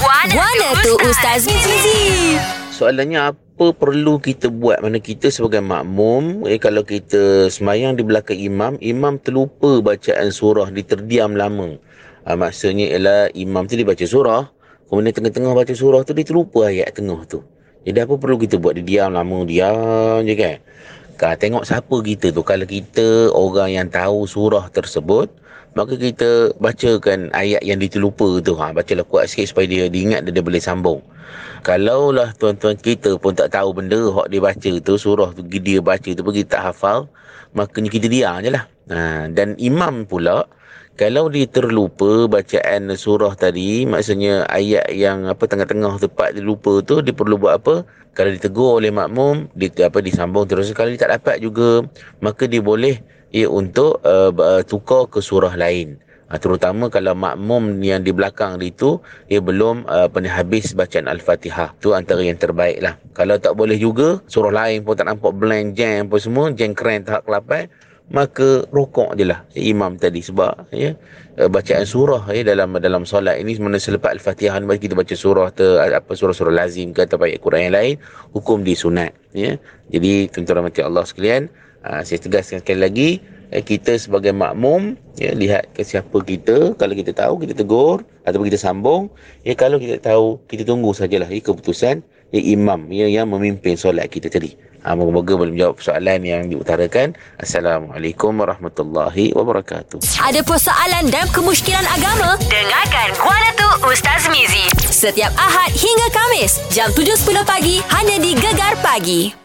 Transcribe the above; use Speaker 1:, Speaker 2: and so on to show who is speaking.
Speaker 1: Guana tu Ustaz Mizi.
Speaker 2: Soalannya apa perlu kita buat? Mana kita sebagai makmum eh, kalau kita semayang di belakang imam imam terlupa bacaan surah dia terdiam lama. Ha, maksudnya ialah imam tu dia baca surah kemudian tengah-tengah baca surah tu dia terlupa ayat tengah tu. Jadi apa perlu kita buat? Dia diam lama diam je kan Ha, tengok siapa kita tu. Kalau kita orang yang tahu surah tersebut, maka kita bacakan ayat yang diterlupa tu. Ha, bacalah kuat sikit supaya dia diingat dan dia boleh sambung. Kalaulah tuan-tuan kita pun tak tahu benda hak dia baca tu, surah tu dia baca tu pergi tak hafal, makanya kita diam je lah. Ha, dan imam pula, kalau dia terlupa bacaan surah tadi, maksudnya ayat yang apa tengah-tengah tempat dia lupa tu, dia perlu buat apa? Kalau ditegur oleh makmum, dia apa disambung terus. Kalau dia tak dapat juga, maka dia boleh ya untuk uh, tukar ke surah lain. Uh, terutama kalau makmum yang di belakang itu dia belum uh, pernah habis bacaan Al-Fatihah. Tu antara yang terbaik lah. Kalau tak boleh juga, surah lain pun tak nampak blend jam apa semua, jam keren tahap kelapai, maka rokok je lah imam tadi sebab ya eh, bacaan surah ya dalam dalam solat ini mana selepas al-fatihah mari kita baca surah te, apa surah-surah lazim ke atau ayat Quran yang lain hukum disunat ya jadi tuan-tuan mati Allah sekalian aa, ah, saya tegaskan sekali lagi eh, kita sebagai makmum ya lihat ke siapa kita kalau kita tahu kita tegur ataupun kita sambung ya kalau kita tahu kita tunggu sajalah ya, keputusan ya imam ya yang memimpin solat kita tadi Ha, moga-moga boleh menjawab soalan yang diutarakan. Assalamualaikum warahmatullahi wabarakatuh.
Speaker 1: Ada persoalan dan kemusykilan agama? Dengarkan Kuala tu Ustaz Mizi. Setiap Ahad hingga Kamis, jam 7.10 pagi, hanya di Gegar Pagi.